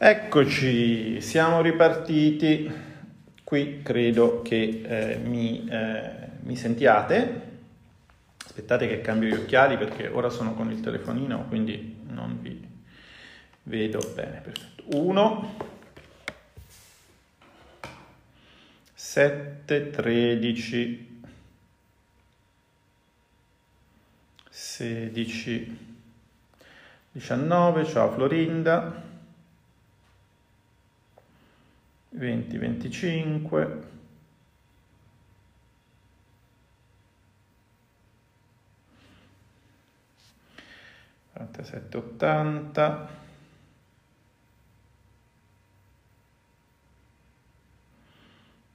Eccoci, siamo ripartiti. Qui credo che eh, mi, eh, mi, sentiate. Aspettate che cambio gli occhiali perché ora sono con il telefonino, quindi non vi vedo bene. Perfetto. 1, 7, 13, 16, 19. Ciao Florinda. 20, 25, quarantasette, ottanta,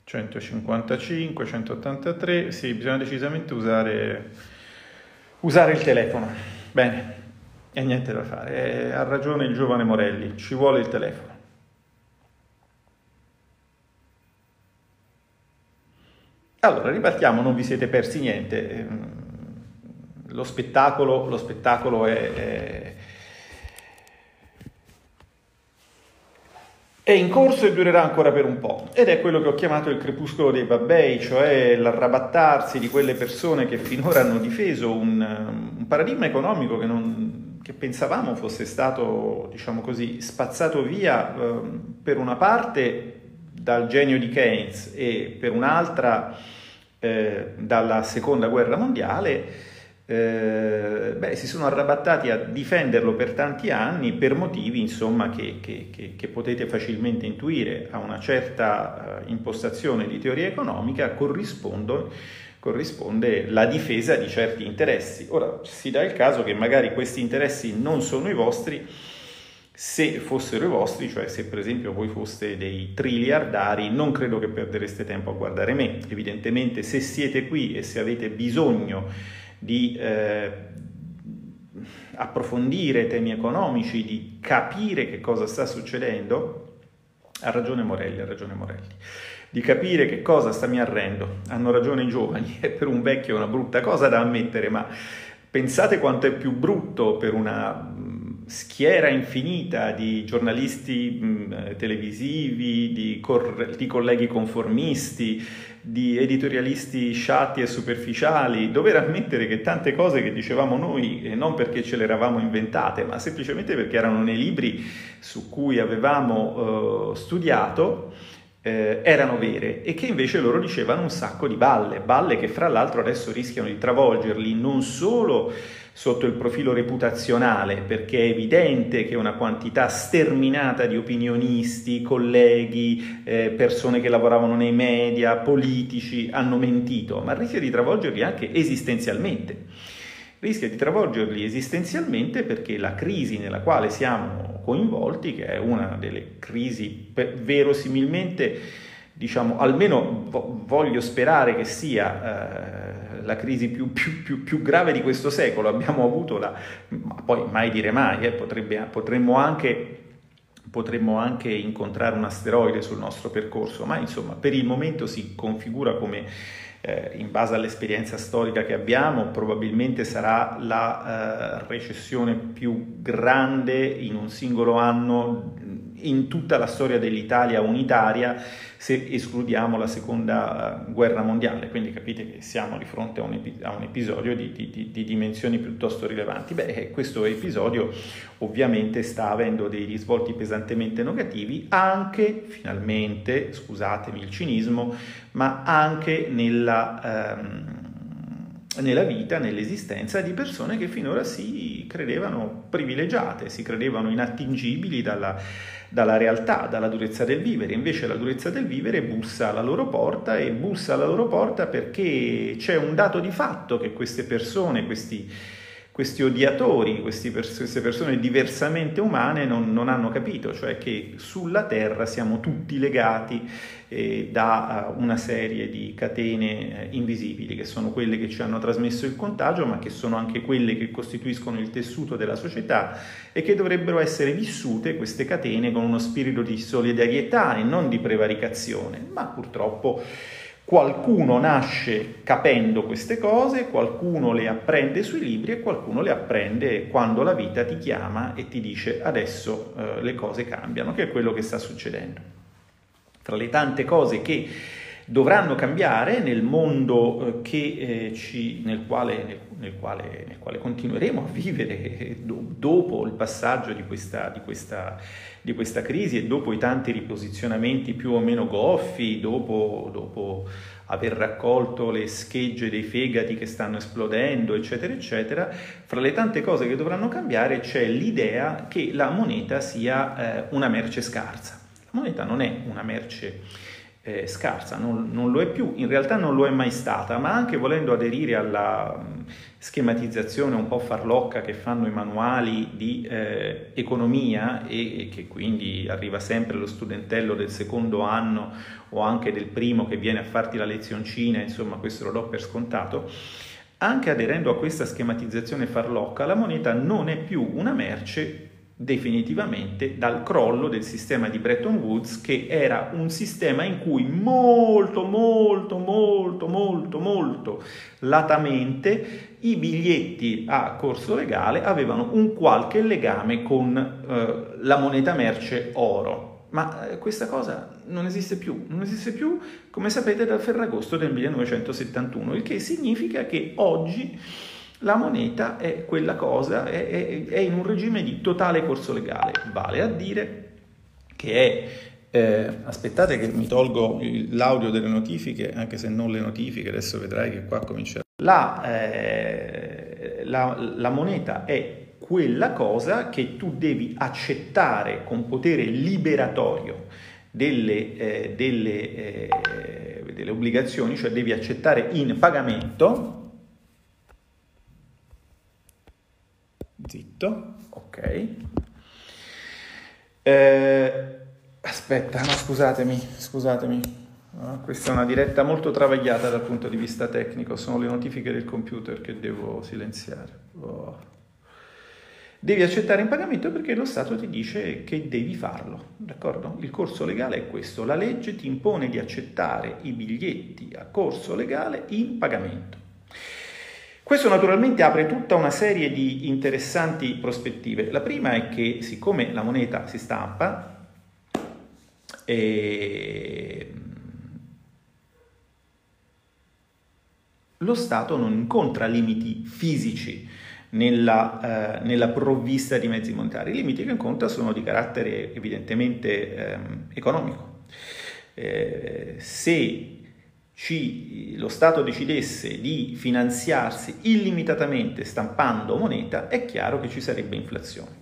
centocinquantacinque, centottantatré, sì, bisogna decisamente usare, usare il telefono. Bene, e niente da fare, ha ragione il giovane Morelli, ci vuole il telefono. Allora, ripartiamo, non vi siete persi niente. Ehm, lo spettacolo, lo spettacolo è, è, è, in corso e durerà ancora per un po'. Ed è quello che ho chiamato il crepuscolo dei babbei, cioè l'arrabattarsi di quelle persone che finora hanno difeso un, un paradigma economico che, non, che, pensavamo fosse stato, diciamo così, spazzato via eh, per una parte dal genio di Keynes e per un'altra eh, dalla seconda guerra mondiale, eh, beh, si sono arrabattati a difenderlo per tanti anni per motivi insomma, che, che, che, che, potete facilmente intuire a una certa uh, impostazione di teoria economica corrisponde la difesa di certi interessi. Ora si dà il caso che magari questi interessi non sono i vostri, se fossero i vostri, cioè se per esempio voi foste dei triliardari, non credo che perdereste tempo a guardare me. Evidentemente se siete qui e se avete bisogno di eh, approfondire temi economici, di capire che cosa sta succedendo, ha ragione Morelli, ha ragione Morelli. Di capire che cosa sta mi arrendo, hanno ragione i giovani, è per un vecchio una brutta cosa da ammettere, ma pensate quanto è più brutto per una schiera infinita di giornalisti mh, televisivi, di, cor- di, colleghi conformisti, di editorialisti sciatti e superficiali, dover ammettere che tante cose che dicevamo noi, eh, non perché ce le eravamo inventate, ma semplicemente perché erano nei libri su cui avevamo uh, studiato, eh, erano vere e che invece loro dicevano un sacco di balle, balle che fra l'altro adesso rischiano di travolgerli non solo sotto il profilo reputazionale, perché è evidente che una quantità sterminata di opinionisti, colleghi, eh, persone che lavoravano nei media, politici hanno mentito, ma rischia di travolgerli anche esistenzialmente. Rischia di travolgerli esistenzialmente perché la crisi nella quale siamo coinvolti, che è una delle crisi verosimilmente, diciamo, almeno voglio sperare che sia... Eh, la crisi più, più, più, più, grave di questo secolo, abbiamo avuto la, ma poi mai dire mai, eh, potrebbe, potremmo, anche, potremmo anche incontrare un asteroide sul nostro percorso, ma insomma per il momento si configura come eh, in base all'esperienza storica che abbiamo, probabilmente sarà la eh, recessione più grande in un singolo anno in tutta la storia dell'Italia unitaria se escludiamo la seconda eh, guerra mondiale, quindi capite che siamo di fronte a un, epi- a un episodio di, di, di, dimensioni piuttosto rilevanti. Beh, eh, questo episodio ovviamente sta avendo dei risvolti pesantemente negativi anche, finalmente, scusatemi il cinismo, ma anche nella... Ehm, nella vita, nell'esistenza di persone che finora si credevano privilegiate, si credevano inattingibili dalla, dalla realtà, dalla durezza del vivere. Invece la durezza del vivere bussa alla loro porta e bussa alla loro porta perché c'è un dato di fatto che queste persone, questi questi odiatori, questi pers- queste persone diversamente umane non, non, hanno capito, cioè che sulla Terra siamo tutti legati eh, da uh, una serie di catene eh, invisibili, che sono quelle che ci hanno trasmesso il contagio, ma che sono anche quelle che costituiscono il tessuto della società e che dovrebbero essere vissute queste catene con uno spirito di solidarietà e non di prevaricazione, ma purtroppo Qualcuno nasce capendo queste cose, qualcuno le apprende sui libri e qualcuno le apprende quando la vita ti chiama e ti dice adesso eh, le cose cambiano, che è quello che sta succedendo. Tra le tante cose che dovranno cambiare nel mondo eh, che, eh, ci, nel, quale, nel, nel, quale, nel, quale, continueremo a vivere dopo il passaggio di questa, di, questa, di questa, crisi e dopo i tanti riposizionamenti più o meno goffi, dopo, dopo aver raccolto le schegge dei fegati che stanno esplodendo, eccetera, eccetera, fra le tante cose che dovranno cambiare c'è l'idea che la moneta sia eh, una merce scarsa. La moneta non è una merce eh, scarsa, non, non, lo è più, in realtà non lo è mai stata, ma anche volendo aderire alla schematizzazione un po' farlocca che fanno i manuali di eh, economia e, e, che quindi arriva sempre lo studentello del secondo anno o anche del primo che viene a farti la lezioncina, insomma questo lo do per scontato, anche aderendo a questa schematizzazione farlocca, la moneta non è più una merce definitivamente dal crollo del sistema di Bretton Woods che era un sistema in cui molto molto molto molto molto latamente i biglietti a corso legale avevano un qualche legame con eh, la moneta merce oro. Ma eh, questa cosa non esiste più, non esiste più come sapete dal Ferragosto del 1971 il che significa che oggi la moneta è quella cosa, è, è, è in un regime di totale corso legale, vale a dire che è eh, aspettate che mi tolgo l'audio delle notifiche, anche se non le notifiche, adesso vedrai che qua comincia. La, eh, la, la, moneta è quella cosa che tu devi accettare con potere liberatorio delle, eh, delle, eh, delle obbligazioni, cioè devi accettare in pagamento Zitto, ok. Eh, aspetta, no, scusatemi, scusatemi. Questa è una diretta molto travagliata dal punto di vista tecnico, sono le notifiche del computer che devo silenziare. Oh. Devi accettare in pagamento perché lo Stato ti dice che devi farlo, d'accordo? Il corso legale è questo, la legge ti impone di accettare i biglietti a corso legale in pagamento. Questo naturalmente apre tutta una serie di interessanti prospettive. La prima è che siccome la moneta si stampa, eh, lo Stato non incontra limiti fisici nella, eh, nella, provvista di mezzi monetari. I limiti che incontra sono di carattere evidentemente eh, economico. Se ci, lo Stato decidesse di finanziarsi illimitatamente stampando moneta, è chiaro che ci sarebbe inflazione.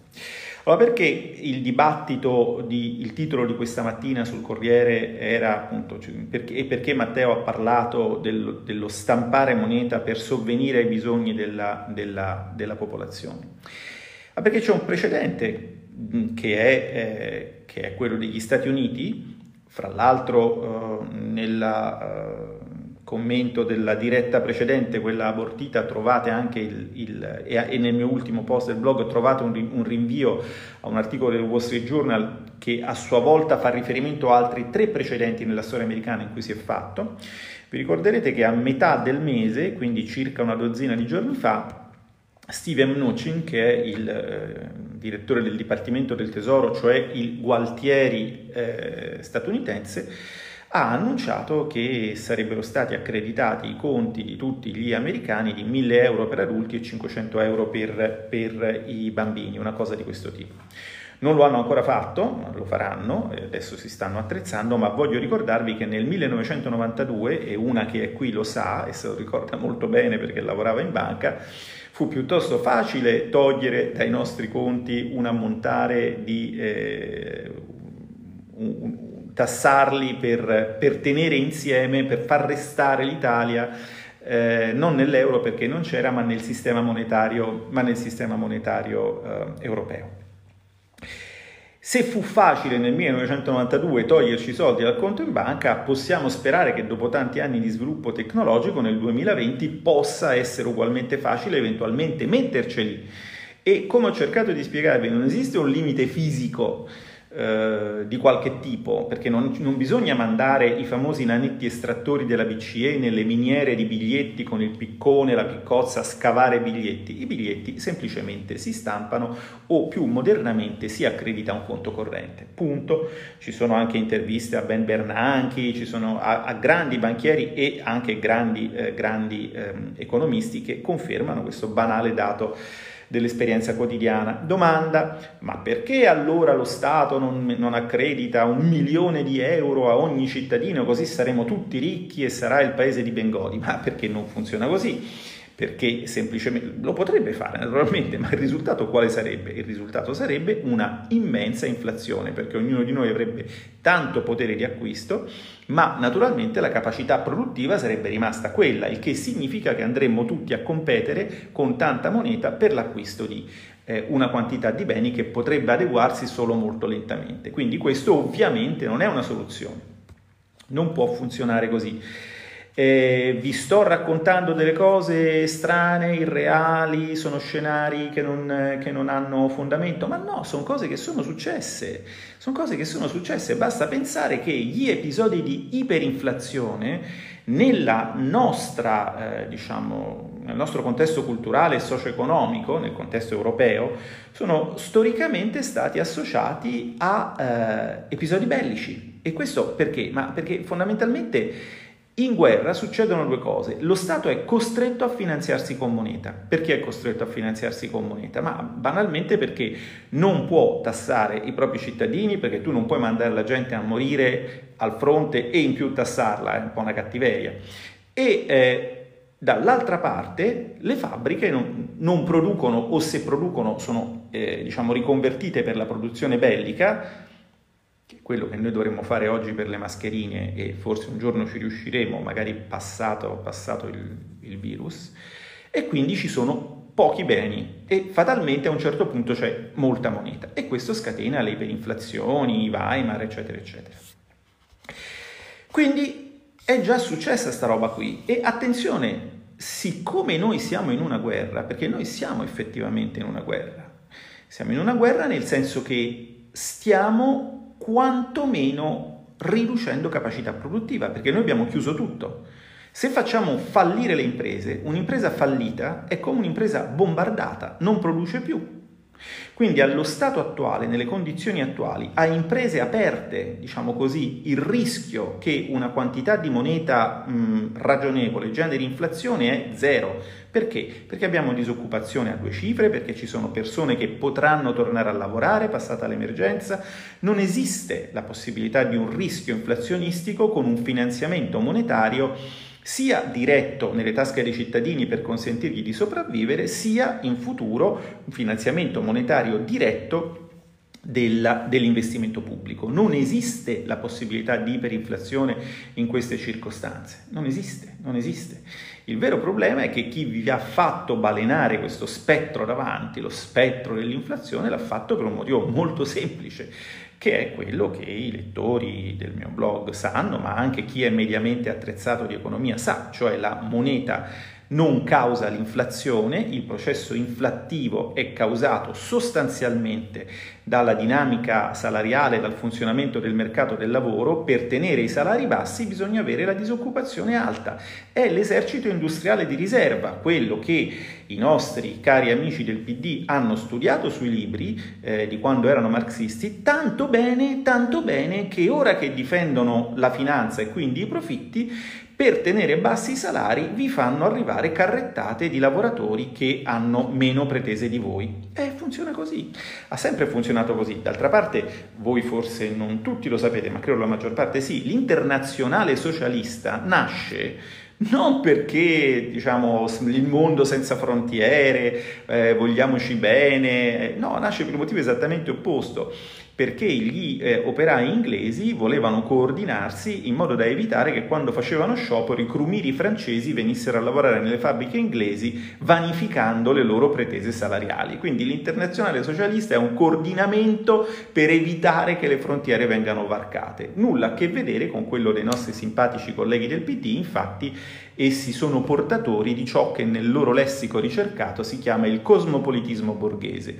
Allora perché il dibattito, di, il titolo di questa mattina sul Corriere era appunto, cioè, perché, e perché Matteo ha parlato del, dello stampare moneta per sovvenire ai bisogni della, della, della popolazione? Ma perché c'è un precedente che è, eh, che è quello degli Stati Uniti, fra l'altro eh, nel eh, commento della diretta precedente, quella abortita, trovate anche il, il e, nel mio ultimo post del blog trovate un, rinvio a un articolo del Wall Street Journal che a sua volta fa riferimento a altri tre precedenti nella storia americana in cui si è fatto. Vi ricorderete che a metà del mese, quindi circa una dozzina di giorni fa, Steve Mnuchin, che è il eh, direttore del Dipartimento del Tesoro, cioè il Gualtieri eh, statunitense, ha annunciato che sarebbero stati accreditati i conti di tutti gli americani di 1000 euro per adulti e 500 euro per, per i bambini, una cosa di questo tipo. Non lo hanno ancora fatto, ma lo faranno, adesso si stanno attrezzando, ma voglio ricordarvi che nel 1992, e una che è qui lo sa e se lo ricorda molto bene perché lavorava in banca, fu piuttosto facile togliere dai nostri conti un ammontare di eh, un, un, tassarli per, per, tenere insieme, per far restare l'Italia eh, non nell'euro perché non c'era, ma nel sistema monetario, nel sistema monetario eh, europeo. Se fu facile nel 1992 toglierci i soldi dal conto in banca, possiamo sperare che dopo tanti anni di sviluppo tecnologico nel 2020 possa essere ugualmente facile eventualmente metterceli. E come ho cercato di spiegarvi, non esiste un limite fisico eh, di qualche tipo, perché non, non, bisogna mandare i famosi nanetti estrattori della BCE nelle miniere di biglietti con il piccone, la piccozza a scavare biglietti. I biglietti semplicemente si stampano o più modernamente si accredita un conto corrente. Punto. Ci sono anche interviste a Ben Bernanke, ci sono a, a grandi banchieri e anche grandi, eh, grandi eh, economisti che confermano questo banale dato dell'esperienza quotidiana. Domanda, ma perché allora lo Stato non, non, accredita un milione di euro a ogni cittadino così saremo tutti ricchi e sarà il paese di Bengodi? Ma perché non funziona così? Perché semplicemente lo potrebbe fare naturalmente, ma il risultato quale sarebbe? Il risultato sarebbe una immensa inflazione, perché ognuno di noi avrebbe tanto potere di acquisto, ma naturalmente la capacità produttiva sarebbe rimasta quella, il che significa che andremmo tutti a competere con tanta moneta per l'acquisto di eh, una quantità di beni che potrebbe adeguarsi solo molto lentamente. Quindi questo ovviamente non è una soluzione, non può funzionare così eh, vi sto raccontando delle cose strane, irreali, sono scenari che non, che non hanno fondamento, ma no, sono cose che sono successe, sono cose che sono successe, basta pensare che gli episodi di iperinflazione nella nostra, eh, diciamo, nel nostro contesto culturale e socio-economico, nel contesto europeo, sono storicamente stati associati a eh, episodi bellici. E questo perché? Ma perché fondamentalmente in guerra succedono due cose. Lo Stato è costretto a finanziarsi con moneta. Perché è costretto a finanziarsi con moneta? Ma banalmente perché non può tassare i propri cittadini, perché tu non puoi mandare la gente a morire al fronte e in più tassarla, è un po' una cattiveria. E eh, dall'altra parte le fabbriche non, non, producono o se producono sono eh, diciamo, riconvertite per la produzione bellica quello che noi dovremmo fare oggi per le mascherine e forse un giorno ci riusciremo, magari passato, passato il, il virus, e quindi ci sono pochi beni e fatalmente a un certo punto c'è molta moneta e questo scatena le iperinflazioni, i Weimar, eccetera, eccetera. Quindi è già successa sta roba qui e attenzione, siccome noi siamo in una guerra, perché noi siamo effettivamente in una guerra, siamo in una guerra nel senso che stiamo quantomeno riducendo capacità produttiva, perché noi abbiamo chiuso tutto. Se facciamo fallire le imprese, un'impresa fallita è come un'impresa bombardata, non produce più. Quindi allo stato attuale, nelle condizioni attuali, a imprese aperte, diciamo così, il rischio che una quantità di moneta mh, ragionevole generi inflazione è zero. Perché? Perché abbiamo disoccupazione a due cifre, perché ci sono persone che potranno tornare a lavorare passata l'emergenza. Non esiste la possibilità di un rischio inflazionistico con un finanziamento monetario sia diretto nelle tasche dei cittadini per consentirgli di sopravvivere, sia in futuro un finanziamento monetario diretto della, dell'investimento pubblico. Non esiste la possibilità di iperinflazione in queste circostanze, non esiste, non esiste. Il vero problema è che chi vi ha fatto balenare questo spettro davanti, lo spettro dell'inflazione, l'ha fatto per un motivo molto semplice, che è quello che i lettori del mio blog sanno, ma anche chi è mediamente attrezzato di economia sa, cioè la moneta non causa l'inflazione, il processo inflattivo è causato sostanzialmente dalla dinamica salariale, dal funzionamento del mercato del lavoro, per tenere i salari bassi bisogna avere la disoccupazione alta. È l'esercito industriale di riserva, quello che i nostri cari amici del PD hanno studiato sui libri eh, di quando erano marxisti, tanto bene, tanto bene che ora che difendono la finanza e quindi i profitti, per tenere bassi i salari vi fanno arrivare carrettate di lavoratori che hanno meno pretese di voi. E funziona così. Ha sempre funzionato così. D'altra parte, voi forse non tutti lo sapete, ma credo la maggior parte sì, l'internazionale socialista nasce non perché diciamo il mondo senza frontiere, eh, vogliamoci bene, no, nasce per un motivo esattamente opposto perché gli eh, operai inglesi volevano coordinarsi in modo da evitare che quando facevano sciopero i crumiri francesi venissero a lavorare nelle fabbriche inglesi vanificando le loro pretese salariali. Quindi l'internazionale socialista è un coordinamento per evitare che le frontiere vengano varcate. Nulla a che vedere con quello dei nostri simpatici colleghi del PD, infatti essi sono portatori di ciò che nel loro lessico ricercato si chiama il cosmopolitismo borghese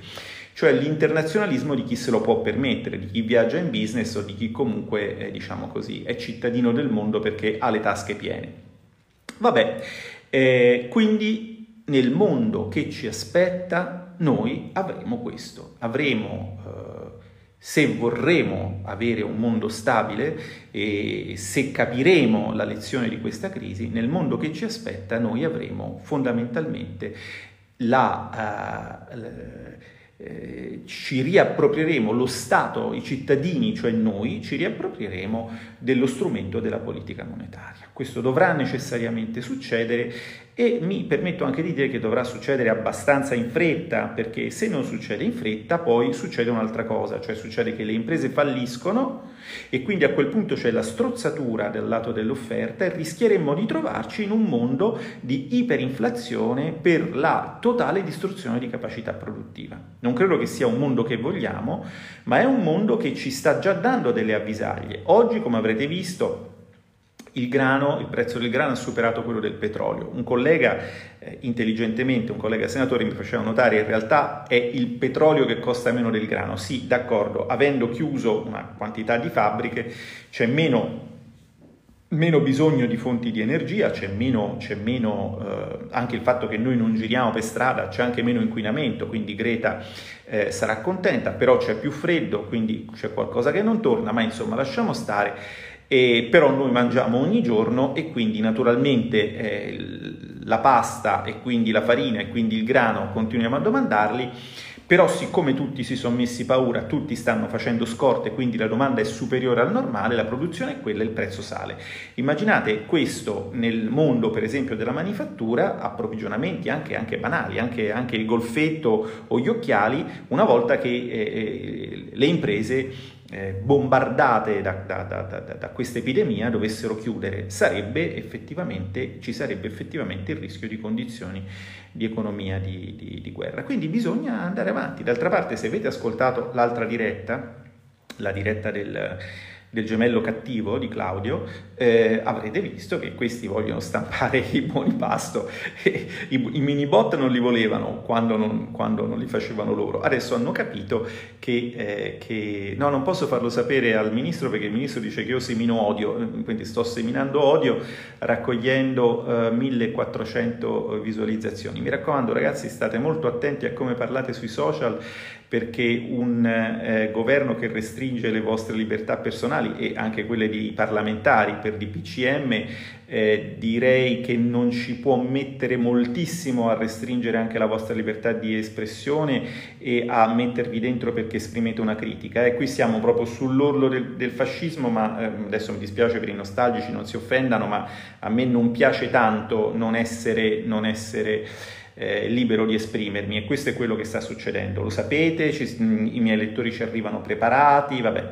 cioè l'internazionalismo di chi se lo può permettere, di chi viaggia in business o di chi comunque, eh, diciamo così, è cittadino del mondo perché ha le tasche piene. Vabbè, eh, quindi nel mondo che ci aspetta noi avremo questo, avremo... Eh, se vorremmo avere un mondo stabile e se capiremo la lezione di questa crisi, nel mondo che ci aspetta noi avremo fondamentalmente la, uh, eh, ci riapproprieremo, lo Stato, i cittadini, cioè noi, ci riapproprieremo dello strumento della politica monetaria. Questo dovrà necessariamente succedere e mi permetto anche di dire che dovrà succedere abbastanza in fretta, perché se non succede in fretta poi succede un'altra cosa, cioè succede che le imprese falliscono e quindi a quel punto c'è la strozzatura del lato dell'offerta e rischieremmo di trovarci in un mondo di iperinflazione per la totale distruzione di capacità produttiva. Non credo che sia un mondo che vogliamo, ma è un mondo che ci sta già dando delle avvisaglie. Oggi, come avrete visto, il grano, il prezzo del grano ha superato quello del petrolio. Un collega eh, intelligentemente, un collega senatore mi faceva notare in realtà è il petrolio che costa meno del grano. Sì, d'accordo, avendo chiuso una quantità di fabbriche c'è meno, meno bisogno di fonti di energia, c'è meno, c'è meno eh, anche il fatto che noi non giriamo per strada, c'è anche meno inquinamento, quindi Greta eh, sarà contenta, però c'è più freddo, quindi c'è qualcosa che non torna, ma insomma lasciamo stare eh, però noi mangiamo ogni giorno e quindi naturalmente eh, la pasta e quindi la farina e quindi il grano continuiamo a domandarli, però siccome tutti si sono messi paura, tutti stanno facendo scorte, quindi la domanda è superiore al normale, la produzione è quella e il prezzo sale. Immaginate questo nel mondo per esempio della manifattura, approvvigionamenti anche, anche banali, anche, anche, il golfetto o gli occhiali, una volta che eh, eh le imprese eh, bombardate da, da, da, da, questa epidemia dovessero chiudere, sarebbe ci sarebbe effettivamente il rischio di condizioni di economia di, di, di guerra. Quindi bisogna andare avanti. D'altra parte, se avete ascoltato l'altra diretta, la diretta del del gemello cattivo di Claudio, eh, avrete visto che questi vogliono stampare i buoni pasto e i, i mini bot non li volevano quando non, quando non, li facevano loro. Adesso hanno capito che, eh, che, no, non posso farlo sapere al ministro perché il ministro dice che io semino odio, quindi sto seminando odio raccogliendo eh, 1400 visualizzazioni. Mi raccomando ragazzi, state molto attenti a come parlate sui social perché un eh, governo che restringe le vostre libertà personali e anche quelle dei parlamentari per DPCM eh, direi che non ci può mettere moltissimo a restringere anche la vostra libertà di espressione e a mettervi dentro perché esprimete una critica. E qui siamo proprio sull'orlo del, del fascismo, ma eh, adesso mi dispiace per i nostalgici, non si offendano, ma a me non piace tanto non essere... Non essere eh, libero di esprimermi e questo è quello che sta succedendo. Lo sapete, ci, i miei lettori ci arrivano preparati, vabbè.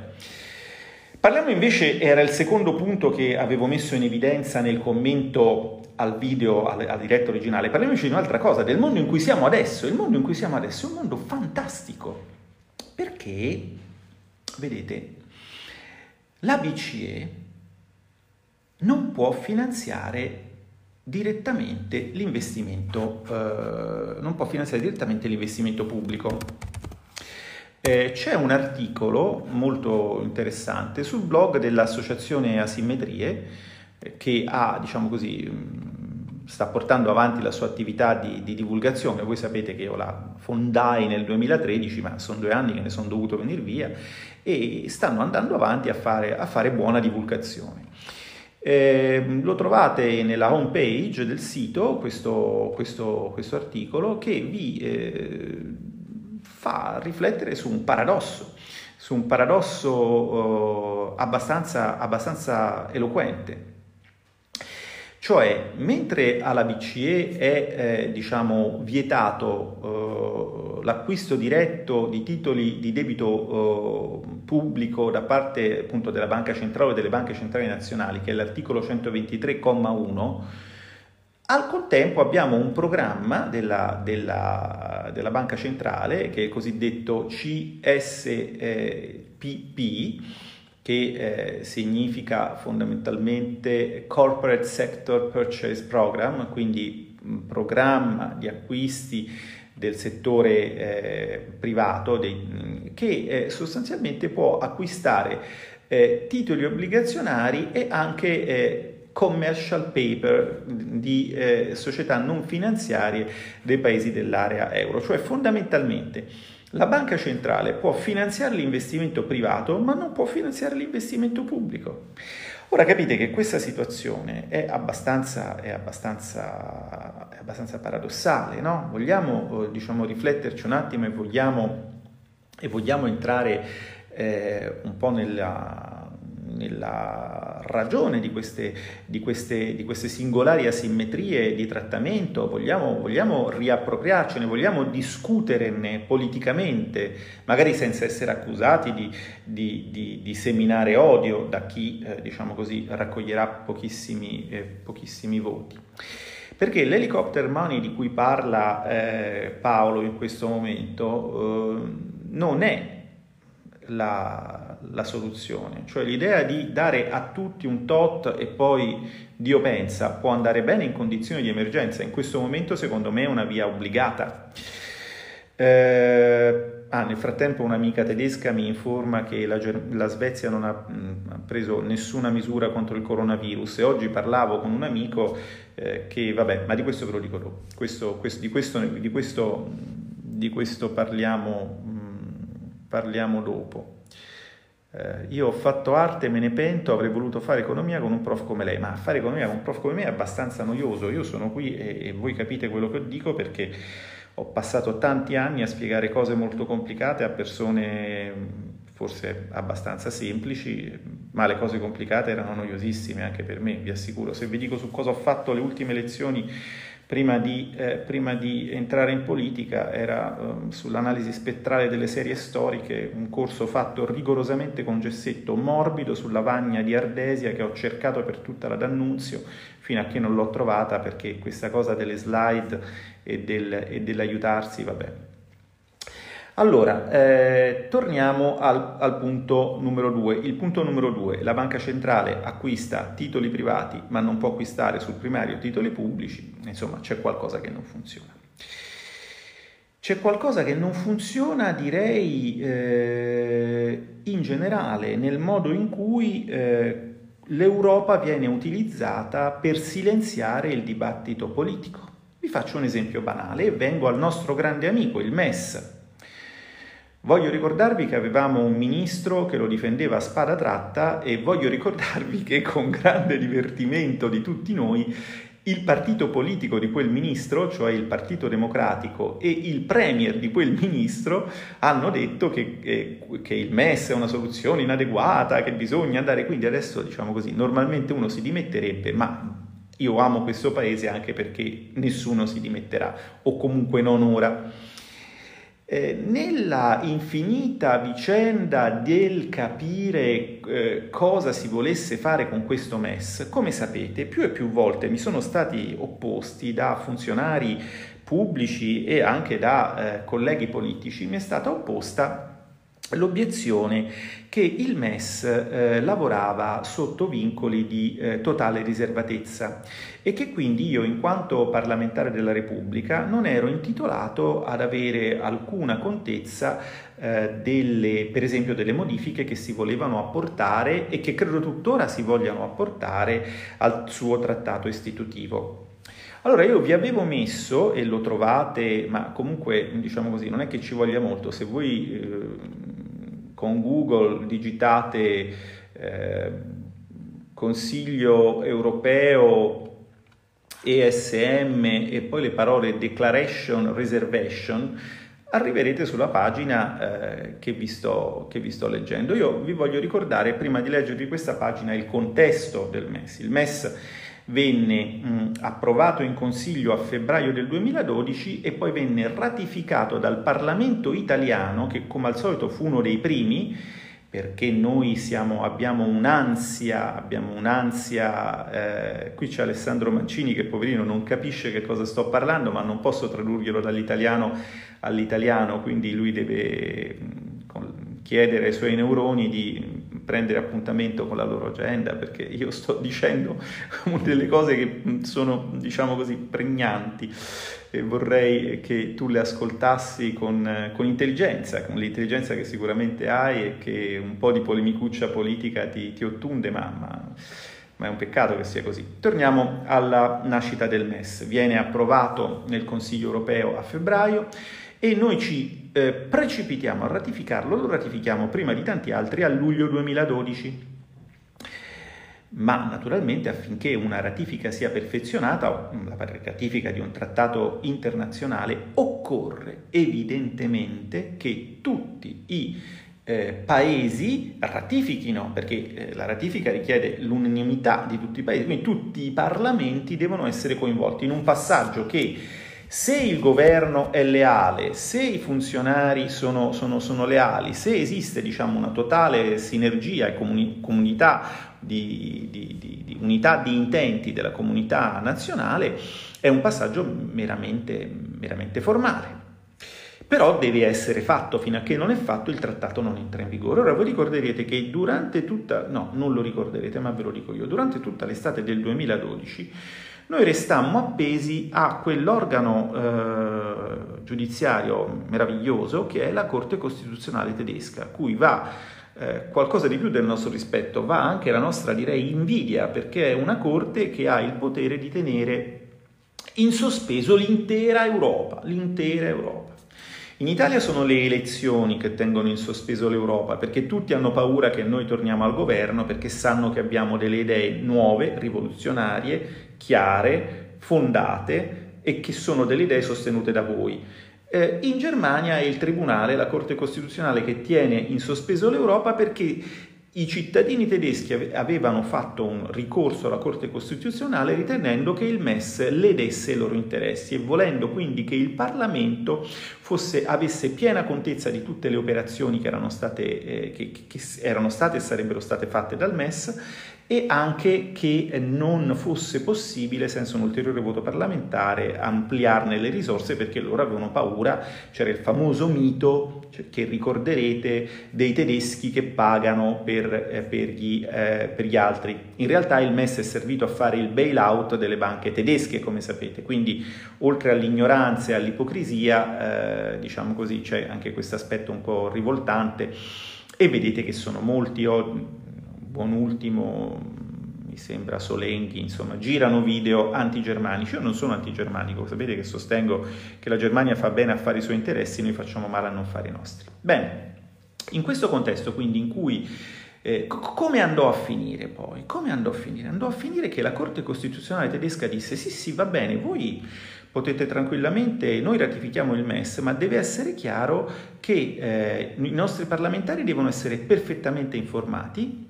Parliamo invece, era il secondo punto che avevo messo in evidenza nel commento al video, alla diretta originale, parliamo invece di un'altra cosa, del mondo in cui siamo adesso. Il mondo in cui siamo adesso è un mondo fantastico, perché, vedete, la BCE non può finanziare direttamente l'investimento, eh, non può finanziare direttamente l'investimento pubblico. Eh, c'è un articolo molto interessante sul blog dell'associazione Asimmetrie eh, che ha, diciamo così, sta portando avanti la sua attività di, di, divulgazione. Voi sapete che io la fondai nel 2013, ma sono due anni che ne sono dovuto venire via e stanno andando avanti a fare, a fare buona divulgazione. Eh, lo trovate nella home page del sito, questo, questo, questo articolo, che vi eh, fa riflettere su un paradosso, su un paradosso eh, abbastanza, abbastanza eloquente. Cioè, mentre alla BCE è eh, diciamo, vietato eh, l'acquisto diretto di titoli di debito eh, pubblico da parte appunto della Banca Centrale o delle banche centrali nazionali, che è l'articolo 123,1, al contempo abbiamo un programma della, della, della Banca Centrale, che è il cosiddetto CSPP, che eh, significa fondamentalmente Corporate Sector Purchase Program, quindi un programma di acquisti del settore eh, privato dei, che eh, sostanzialmente può acquistare eh, titoli obbligazionari e anche eh, commercial paper di eh, società non finanziarie dei paesi dell'area euro, cioè fondamentalmente la banca centrale può finanziare l'investimento privato ma non può finanziare l'investimento pubblico. Ora capite che questa situazione è abbastanza, è abbastanza, è abbastanza paradossale, no? Vogliamo eh, diciamo, rifletterci un attimo e vogliamo, e vogliamo entrare eh, un po' nella, nella ragione di queste, di, queste, di queste, singolari asimmetrie di trattamento, vogliamo, vogliamo riappropriarcene, vogliamo discuterne politicamente, magari senza essere accusati di, di, seminare odio da chi, eh, diciamo così, raccoglierà pochissimi, eh, pochissimi voti. Perché l'helicopter money di cui parla eh, Paolo in questo momento eh, non è la, la, soluzione, cioè l'idea di dare a tutti un tot e poi Dio pensa può andare bene in condizioni di emergenza, in questo momento secondo me è una via obbligata. Eh, ah, nel frattempo un'amica tedesca mi informa che la, la Svezia non ha, mh, mm, preso nessuna misura contro il coronavirus. E oggi parlavo con un amico eh, che, vabbè, ma di questo ve lo dico dopo, questo, questo, di, questo, di, questo, di questo parliamo parliamo dopo. Eh, io ho fatto arte, me ne pento, avrei voluto fare economia con un prof come lei, ma fare economia con un prof come me è abbastanza noioso. Io sono qui e, e voi capite quello che dico perché ho passato tanti anni a spiegare cose molto complicate a persone forse abbastanza semplici, ma le cose complicate erano noiosissime anche per me, vi assicuro. Se vi dico su cosa ho fatto le ultime lezioni prima di, eh, prima di entrare in politica era eh, sull'analisi spettrale delle serie storiche, un corso fatto rigorosamente con gessetto morbido sulla vagna di Ardesia che ho cercato per tutta la D'Annunzio fino a che non l'ho trovata perché questa cosa delle slide e, del, e dell'aiutarsi, vabbè, allora, eh, torniamo al, al, punto numero due. Il punto numero due, la banca centrale acquista titoli privati ma non può acquistare sul primario titoli pubblici, insomma c'è qualcosa che non funziona. C'è qualcosa che non funziona, direi, eh, in generale nel modo in cui eh, l'Europa viene utilizzata per silenziare il dibattito politico. Vi faccio un esempio banale e vengo al nostro grande amico, il MES, Voglio ricordarvi che avevamo un ministro che lo difendeva a spada tratta e voglio ricordarvi che con grande divertimento di tutti noi il partito politico di quel ministro, cioè il Partito Democratico, e il premier di quel ministro hanno detto che, che, che, il MES è una soluzione inadeguata, che bisogna andare. Quindi adesso, diciamo così, normalmente uno si dimetterebbe, ma io amo questo paese anche perché nessuno si dimetterà, o comunque non ora. Eh, nella infinita vicenda del capire eh, cosa si volesse fare con questo MES, come sapete, più e più volte mi sono stati opposti da funzionari pubblici e anche da eh, colleghi politici, mi è stata opposta l'obiezione che il MES eh, lavorava sotto vincoli di eh, totale riservatezza e che quindi io in quanto parlamentare della Repubblica non ero intitolato ad avere alcuna contezza eh, delle, per esempio delle modifiche che si volevano apportare e che credo tuttora si vogliano apportare al suo trattato istitutivo. Allora io vi avevo messo, e lo trovate, ma comunque diciamo così, non è che ci voglia molto, se voi eh, con Google digitate eh, Consiglio europeo ESM e poi le parole Declaration Reservation, arriverete sulla pagina eh, che, vi sto, che, vi sto, leggendo. Io vi voglio ricordare, prima di leggervi questa pagina, il contesto del MES. Il MES venne mh, approvato in Consiglio a febbraio del 2012 e poi venne ratificato dal Parlamento italiano, che come al solito fu uno dei primi, perché noi siamo, abbiamo un'ansia, abbiamo un'ansia, eh, qui c'è Alessandro Mancini che poverino non capisce che cosa sto parlando, ma non posso tradurglielo dall'italiano all'italiano, quindi lui deve chiedere ai suoi neuroni di prendere appuntamento con la loro agenda perché io sto dicendo delle cose che sono, diciamo così, pregnanti e vorrei che tu le ascoltassi con, con intelligenza, con l'intelligenza che sicuramente hai e che un po' di polemicuccia politica ti, ti ottunde, ma, ma ma è un peccato che sia così. Torniamo alla nascita del MES. Viene approvato nel Consiglio europeo a febbraio e noi ci eh, precipitiamo a ratificarlo, lo ratifichiamo prima di tanti altri a luglio 2012. Ma naturalmente affinché una ratifica sia perfezionata, la ratifica di un trattato internazionale, occorre evidentemente che tutti i eh, paesi ratifichino, perché eh, la ratifica richiede l'unanimità di tutti i paesi, quindi tutti i parlamenti devono essere coinvolti in un passaggio che se il governo è leale, se i funzionari sono, sono, sono leali, se esiste diciamo, una totale sinergia e comuni- comunità di, di, di, di, unità di intenti della comunità nazionale, è un passaggio meramente, meramente formale. Però deve essere fatto, fino a che non è fatto il trattato non entra in vigore. Ora voi ricorderete che durante tutta, no, non lo ricorderete, ma ve lo dico io, durante tutta l'estate del 2012 noi restammo appesi a quell'organo eh, giudiziario meraviglioso che è la Corte Costituzionale tedesca, cui va eh, qualcosa di più del nostro rispetto, va anche la nostra, direi, invidia, perché è una Corte che ha il potere di tenere in sospeso l'intera Europa, l'intera Europa. In Italia sono le elezioni che tengono in sospeso l'Europa, perché tutti hanno paura che noi torniamo al governo, perché sanno che abbiamo delle idee nuove, rivoluzionarie, chiare, fondate e che sono delle idee sostenute da voi. Eh, in Germania è il Tribunale, la Corte Costituzionale, che tiene in sospeso l'Europa perché i cittadini tedeschi avevano fatto un ricorso alla Corte Costituzionale ritenendo che il MES ledesse i loro interessi e volendo quindi che il Parlamento fosse, avesse piena contezza di tutte le operazioni che erano state, eh, che, che erano state e sarebbero state fatte dal MES e anche che non fosse possibile, senza un ulteriore voto parlamentare, ampliarne le risorse perché loro avevano paura, c'era il famoso mito cioè, che ricorderete dei tedeschi che pagano per, eh, per, gli, eh, per, gli, altri. In realtà il MES è servito a fare il bailout delle banche tedesche, come sapete, quindi oltre all'ignoranza e all'ipocrisia, eh, diciamo così, c'è anche questo aspetto un po' rivoltante. E vedete che sono molti... Oh, buon ultimo, mi sembra Solenghi, insomma, girano video antigermanici. Io non sono antigermanico, sapete che sostengo che la Germania fa bene a fare i suoi interessi, noi facciamo male a non fare i nostri. Bene, in questo contesto quindi in cui eh, come andò a finire poi? Come andò a finire? Andò a finire che la Corte Costituzionale tedesca disse sì sì va bene, voi potete tranquillamente, noi ratifichiamo il MES, ma deve essere chiaro che eh, i nostri parlamentari devono essere perfettamente informati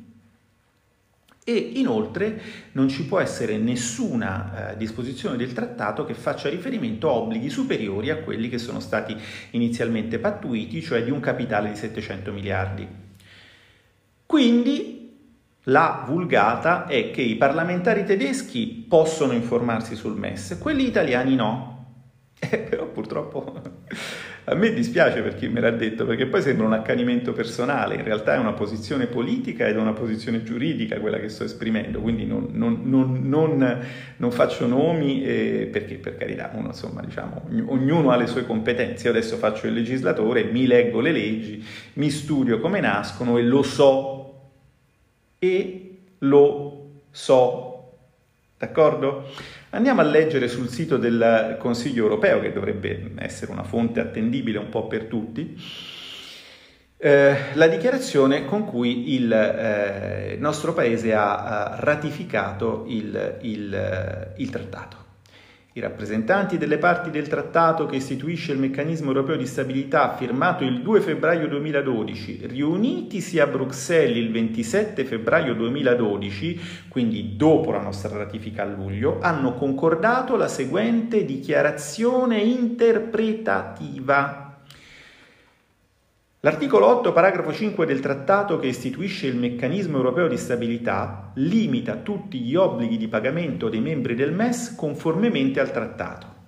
e inoltre non ci può essere nessuna eh, disposizione del trattato che faccia riferimento a obblighi superiori a quelli che sono stati inizialmente pattuiti, cioè di un capitale di 700 miliardi. Quindi la vulgata è che i parlamentari tedeschi possono informarsi sul MES, quelli italiani no. Eh, però purtroppo a me dispiace per chi me l'ha detto, perché poi sembra un accanimento personale, in realtà è una posizione politica ed è una posizione giuridica quella che sto esprimendo, quindi non, non, non, non faccio nomi eh, perché per carità, uno, insomma, diciamo, ognuno ha le sue competenze, io adesso faccio il legislatore, mi leggo le leggi, mi studio come nascono e lo so, e lo so, d'accordo? Andiamo a leggere sul sito del Consiglio europeo, che dovrebbe essere una fonte attendibile un po' per tutti, eh, la dichiarazione con cui il eh, nostro Paese ha, ha ratificato il, il, il trattato. I rappresentanti delle parti del trattato che istituisce il meccanismo europeo di stabilità firmato il 2 febbraio 2012, riunitisi a Bruxelles il 27 febbraio 2012, quindi dopo la nostra ratifica a luglio, hanno concordato la seguente dichiarazione interpretativa L'articolo 8, paragrafo 5 del trattato che istituisce il meccanismo europeo di stabilità limita tutti gli obblighi di pagamento dei membri del MES conformemente al trattato.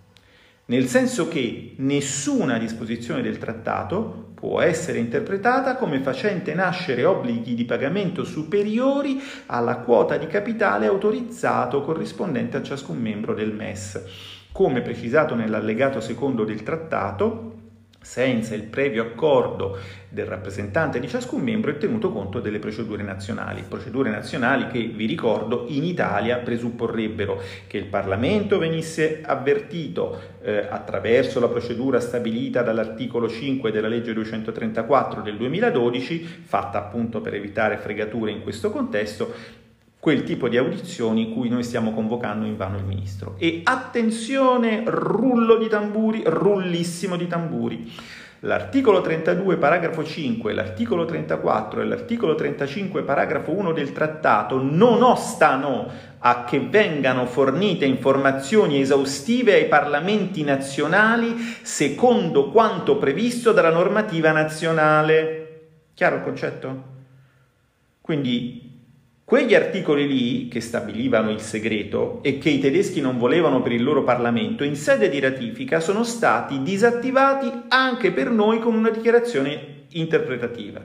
nel senso che nessuna disposizione del trattato può essere interpretata come facente nascere obblighi di pagamento superiori alla quota di capitale autorizzato corrispondente a ciascun membro del MES. Come precisato nell'allegato secondo del trattato, senza il previo accordo del rappresentante di ciascun membro è tenuto conto delle procedure nazionali. Procedure nazionali che, vi ricordo, in Italia presupporrebbero che il Parlamento venisse avvertito eh, attraverso la procedura stabilita dall'articolo 5 della legge 234 del 2012, fatta appunto per evitare fregature in questo contesto, quel tipo di audizioni cui noi stiamo convocando in vano il ministro. E attenzione, rullo di tamburi, rullissimo di tamburi. L'articolo 32, paragrafo 5, l'articolo 34 e l'articolo 35, paragrafo 1 del trattato non ostano a che vengano fornite informazioni esaustive ai parlamenti nazionali secondo quanto previsto dalla normativa nazionale. Chiaro il concetto? Quindi Quegli articoli lì, che stabilivano il segreto e che i tedeschi non volevano per il loro Parlamento, in sede di ratifica sono stati disattivati anche per noi con una dichiarazione interpretativa.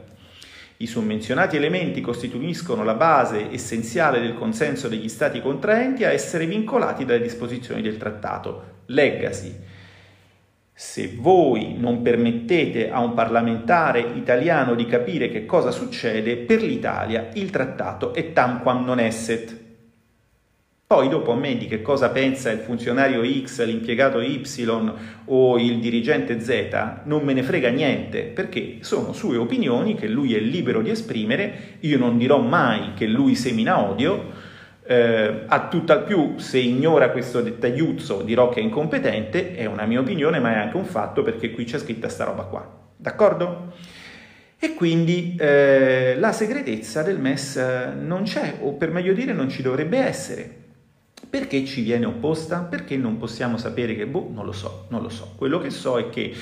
I summenzionati elementi costituiscono la base essenziale del consenso degli Stati contraenti a essere vincolati dalle disposizioni del trattato. Leggasi se voi non permettete a un parlamentare italiano di capire che cosa succede, per l'Italia il trattato è tamquam non esset. Poi dopo a me di che cosa pensa il funzionario X, l'impiegato Y o il dirigente Z non me ne frega niente, perché sono sue opinioni che lui è libero di esprimere, io non dirò mai che lui semina odio, eh, a tutt'al più, se ignora questo dettagliuzzo, dirò che è incompetente, è una mia opinione, ma è anche un fatto perché qui c'è scritta sta roba qua. D'accordo? E quindi eh, la segretezza del MES non c'è, o per meglio dire non ci dovrebbe essere. Perché ci viene opposta? Perché non possiamo sapere che, boh, non lo so, non lo so. Quello che so è che,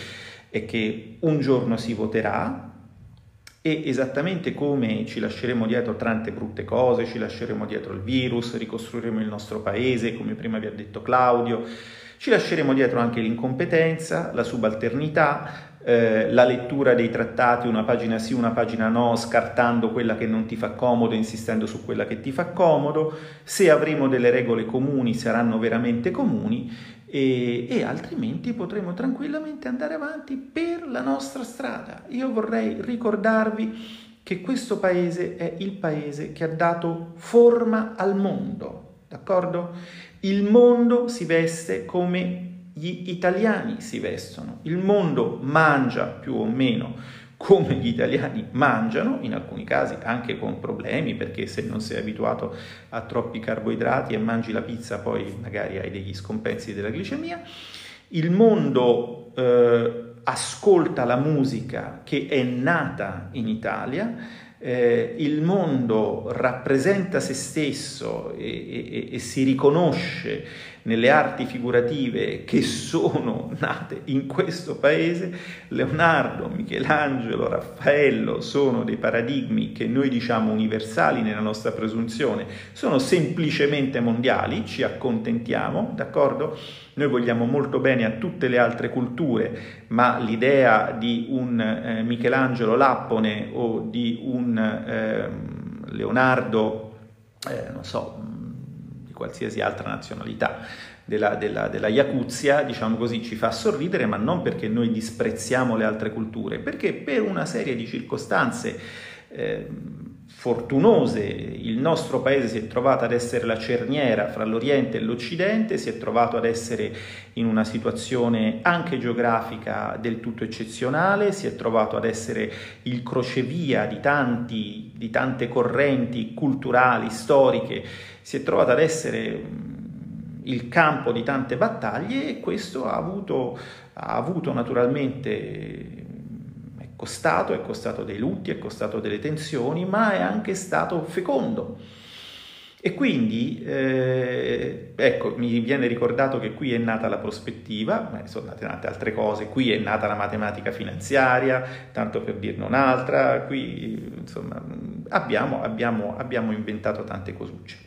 è che un giorno si voterà, e esattamente come ci lasceremo dietro tante brutte cose, ci lasceremo dietro il virus, ricostruiremo il nostro paese, come prima vi ha detto Claudio, ci lasceremo dietro anche l'incompetenza, la subalternità, eh, la lettura dei trattati, una pagina sì, una pagina no, scartando quella che non ti fa comodo, insistendo su quella che ti fa comodo. Se avremo delle regole comuni, saranno veramente comuni e, e, altrimenti potremo tranquillamente andare avanti per la nostra strada. Io vorrei ricordarvi che questo paese è il paese che ha dato forma al mondo, d'accordo? Il mondo si veste come gli italiani si vestono, il mondo mangia più o meno come gli italiani mangiano, in alcuni casi anche con problemi, perché se non sei abituato a troppi carboidrati e mangi la pizza poi magari hai degli scompensi della glicemia. Il mondo eh, ascolta la musica che è nata in Italia, eh, il mondo rappresenta se stesso e, e, e si riconosce nelle arti figurative che sono nate in questo paese, Leonardo, Michelangelo, Raffaello sono dei paradigmi che noi diciamo universali nella nostra presunzione, sono semplicemente mondiali, ci accontentiamo, d'accordo? Noi vogliamo molto bene a tutte le altre culture, ma l'idea di un eh, Michelangelo Lappone o di un eh, Leonardo, eh, non so, qualsiasi altra nazionalità della, della, della Yakuzia, diciamo così, ci fa sorridere, ma non perché noi disprezziamo le altre culture, perché per una serie di circostanze eh, fortunose. Il nostro paese si è trovato ad essere la cerniera fra l'Oriente e l'Occidente, si è trovato ad essere in una situazione anche geografica del tutto eccezionale, si è trovato ad essere il crocevia di, tanti, di tante correnti culturali, storiche, si è trovato ad essere il campo di tante battaglie e questo ha avuto, ha avuto naturalmente costato, è costato dei lutti, è costato delle tensioni, ma è anche stato fecondo. E quindi, eh, ecco, mi viene ricordato che qui è nata la prospettiva, ma sono nate, nate altre cose, qui è nata la matematica finanziaria, tanto per dirne un'altra, qui insomma abbiamo, abbiamo, abbiamo inventato tante cosucce.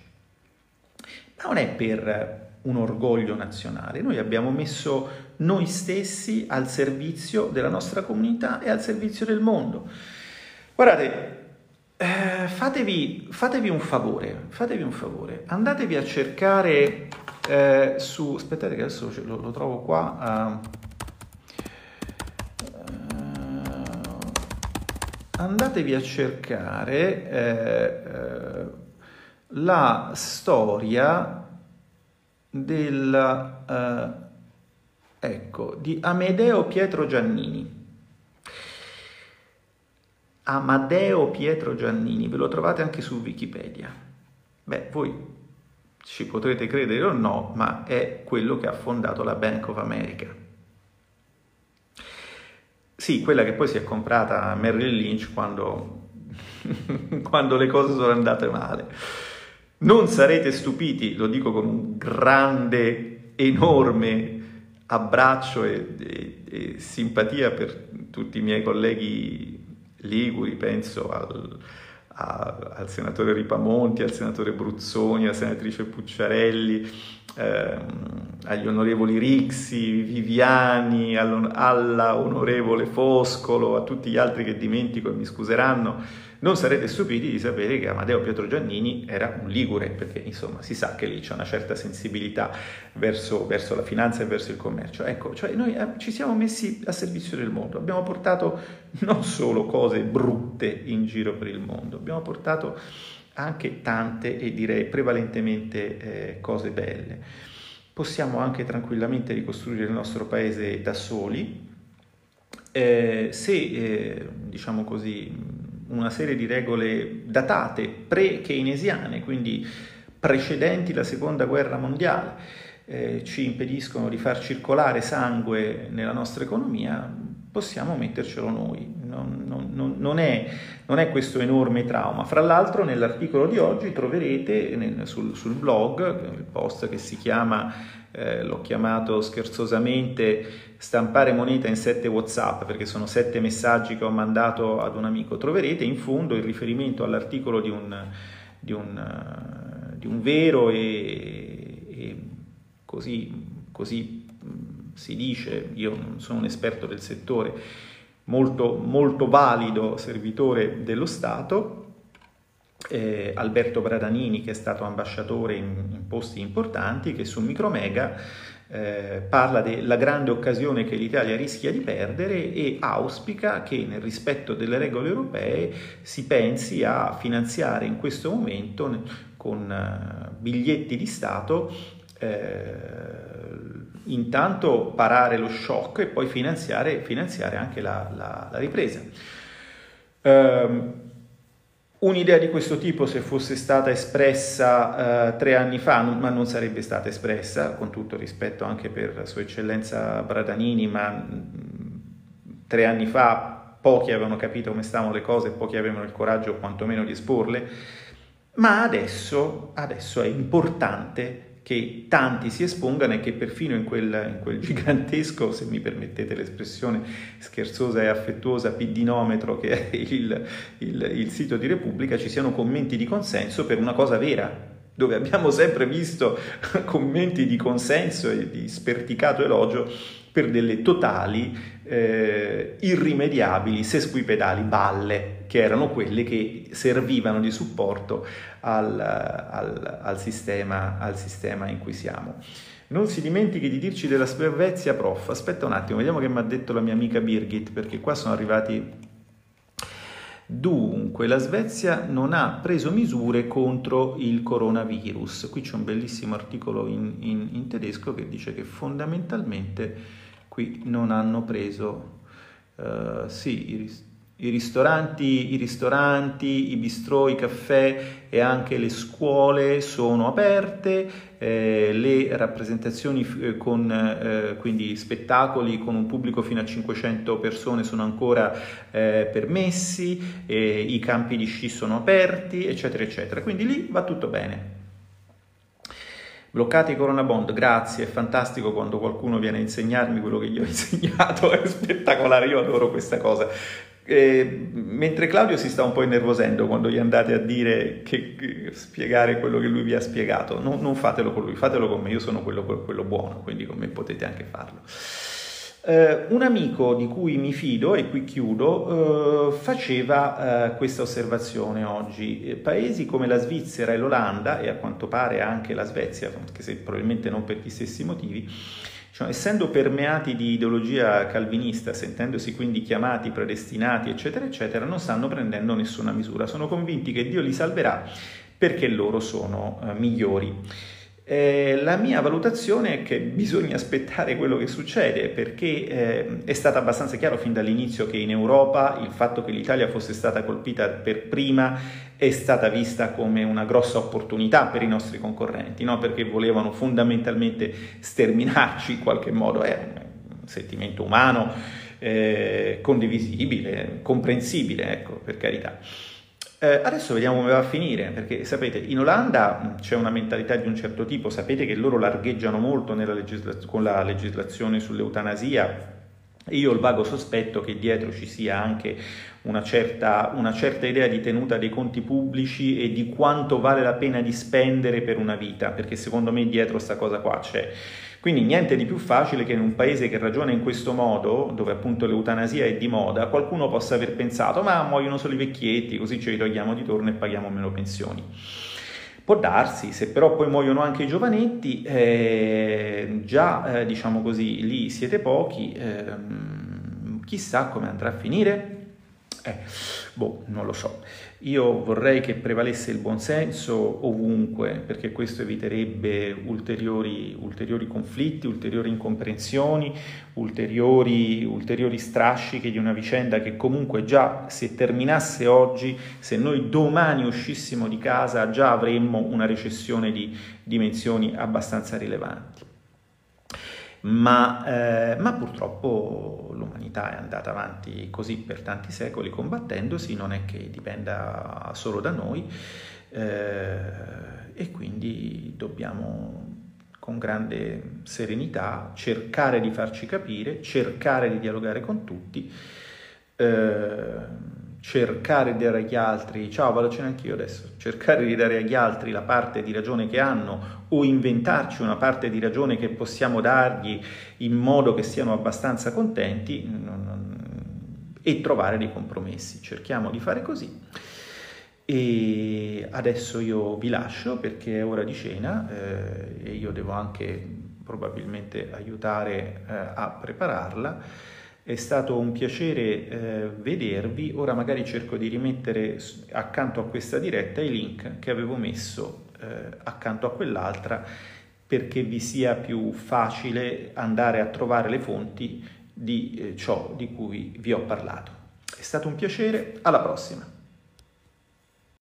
Ma non è per un orgoglio nazionale, noi abbiamo messo noi stessi al servizio della nostra comunità e al servizio del mondo. Guardate, eh, fatevi, fatevi, un favore, fatevi un favore, andatevi a cercare eh, su, aspettate che adesso lo, lo trovo qua, uh, andatevi a cercare eh, eh, la storia del, eh, ecco, di Amedeo Pietro Giannini. Amadeo Pietro Giannini, ve lo trovate anche su Wikipedia. Beh, voi ci potrete credere o no, ma è quello che ha fondato la Bank of America. Sì, quella che poi si è comprata Merrill Lynch quando, quando le cose sono andate male. Non sarete stupiti, lo dico con un grande, enorme abbraccio e, e, e simpatia per tutti i miei colleghi liguri, penso al, a, al senatore Ripamonti, al senatore Bruzzoni, alla senatrice Pucciarelli, ehm, agli onorevoli Rixi, Viviani, alla onorevole Foscolo, a tutti gli altri che dimentico e mi scuseranno, non sarete stupiti di sapere che Amadeo Pietro Giannini era un ligure, perché insomma si sa che lì c'è una certa sensibilità verso, verso la finanza e verso il commercio. Ecco, cioè noi eh, ci siamo messi a servizio del mondo, abbiamo portato non solo cose brutte in giro per il mondo, abbiamo portato anche tante e direi prevalentemente eh, cose belle. Possiamo anche tranquillamente ricostruire il nostro paese da soli, eh, se eh, diciamo così una serie di regole datate, pre-keynesiane, quindi precedenti la seconda guerra mondiale, eh, ci impediscono di far circolare sangue nella nostra economia, possiamo mettercelo noi. Non, non, non, è, non, è, questo enorme trauma. Fra l'altro nell'articolo di oggi troverete nel, sul, sul, blog il post che si chiama, eh, l'ho chiamato scherzosamente, stampare moneta in sette Whatsapp, perché sono sette messaggi che ho mandato ad un amico. Troverete in fondo il riferimento all'articolo di un, di un, di un vero e, e così, così si dice, io non sono un esperto del settore, molto, molto valido servitore dello Stato, eh, Alberto Bradanini che è stato ambasciatore in, in posti importanti, che su Micromega eh, parla della grande occasione che l'Italia rischia di perdere e auspica che nel rispetto delle regole europee si pensi a finanziare in questo momento con uh, biglietti di Stato eh, intanto parare lo shock e poi finanziare, finanziare anche la, la, la ripresa. Um, Un'idea di questo tipo, se fosse stata espressa uh, tre anni fa, non, ma non sarebbe stata espressa, con tutto rispetto anche per Sua Eccellenza Bradanini, ma mh, tre anni fa pochi avevano capito come stavano le cose, pochi avevano il coraggio quantomeno di esporle, ma adesso, adesso è importante che tanti si espongano e che perfino in quel, in quel, gigantesco, se mi permettete l'espressione scherzosa e affettuosa, piddinometro che è il, il, il sito di Repubblica, ci siano commenti di consenso per una cosa vera, dove abbiamo sempre visto commenti di consenso e di sperticato elogio per delle totali, eh, irrimediabili sesquipedali balle, che erano quelle che servivano di supporto al, al, al, sistema, al sistema in cui siamo. Non si dimentichi di dirci della Svezia, prof. Aspetta un attimo, vediamo che mi ha detto la mia amica Birgit, perché qua sono arrivati Dunque, la Svezia non ha preso misure contro il coronavirus. Qui c'è un bellissimo articolo in, in, in tedesco che dice che fondamentalmente qui non hanno preso, uh, sì, i, i ristoranti, i ristoranti, i bistrò, i caffè e anche le scuole sono aperte, eh, le rappresentazioni eh, con eh, quindi spettacoli con un pubblico fino a 500 persone sono ancora eh, permessi, i campi di sci sono aperti, eccetera, eccetera. Quindi lì va tutto bene. Bloccati Corona Bond, grazie, è fantastico quando qualcuno viene a insegnarmi quello che gli ho insegnato, è spettacolare, io adoro questa cosa Eh, mentre Claudio si sta un po' innervosendo quando gli andate a dire che, che spiegare quello che lui vi ha spiegato, non, non, fatelo con lui, fatelo con me, io sono quello, quello buono, quindi con me potete anche farlo. Eh, un amico di cui mi fido, e qui chiudo, eh, faceva eh, questa osservazione oggi. Eh, paesi come la Svizzera e l'Olanda, e a quanto pare anche la Svezia, anche se probabilmente non per gli stessi motivi, cioè, essendo permeati di ideologia calvinista, sentendosi quindi chiamati, predestinati, eccetera, eccetera, non stanno prendendo nessuna misura. Sono convinti che Dio li salverà perché loro sono eh, migliori. Eh, la mia valutazione è che bisogna aspettare quello che succede perché eh, è stato abbastanza chiaro fin dall'inizio che in Europa il fatto che l'Italia fosse stata colpita per prima è stata vista come una grossa opportunità per i nostri concorrenti, no? perché volevano fondamentalmente sterminarci in qualche modo, è un sentimento umano eh, condivisibile, comprensibile, ecco, per carità. Eh, adesso vediamo come va a finire, perché sapete, in Olanda c'è una mentalità di un certo tipo, sapete che loro largheggiano molto legisla- con la legislazione sull'eutanasia. Io ho il vago sospetto che dietro ci sia anche una certa, una certa, idea di tenuta dei conti pubblici e di quanto vale la pena di spendere per una vita, perché secondo me dietro questa cosa qua c'è. Quindi niente di più facile che in un paese che ragiona in questo modo, dove appunto l'eutanasia è di moda, qualcuno possa aver pensato ma muoiono solo i vecchietti, così ce li togliamo di torno e paghiamo meno pensioni. Può darsi, se però poi muoiono anche i giovanetti, eh, già eh, diciamo così, lì siete pochi, eh, chissà come andrà a finire. Eh, boh, non lo so. Io vorrei che prevalesse il buonsenso ovunque, perché questo eviterebbe ulteriori, ulteriori conflitti, ulteriori incomprensioni, ulteriori, ulteriori strascichi di una vicenda che comunque già se terminasse oggi, se noi domani uscissimo di casa, già avremmo una recessione di dimensioni abbastanza rilevanti ma, eh, ma, purtroppo l'umanità è andata avanti così per tanti secoli combattendosi, non è che dipenda solo da noi eh, e quindi dobbiamo con grande serenità cercare di farci capire, cercare di dialogare con tutti. Eh, cercare di dare agli altri, ciao vado a cena anch'io adesso, cercare di dare agli altri la parte di ragione che hanno o inventarci una parte di ragione che possiamo dargli in modo che siano abbastanza contenti e trovare dei compromessi. Cerchiamo di fare così. E adesso io vi lascio perché è ora di cena eh, e io devo anche probabilmente aiutare eh, a prepararla. È stato un piacere eh, vedervi, ora magari cerco di rimettere accanto a questa diretta i link che avevo messo eh, accanto a quell'altra perché vi sia più facile andare a trovare le fonti di eh, ciò di cui vi ho parlato. È stato un piacere, alla prossima!